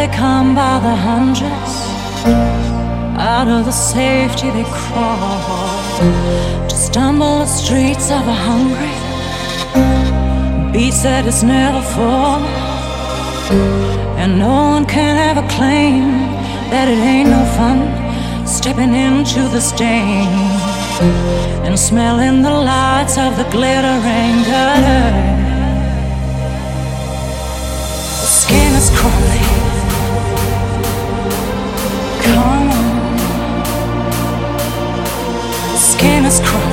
they come by the hundreds. Out of the safety they crawl to stumble the streets of a hungry beats that is never full. And no one can ever claim that it ain't no fun stepping into the stain and smelling the lights of the glittering gutter. Skin is crawling.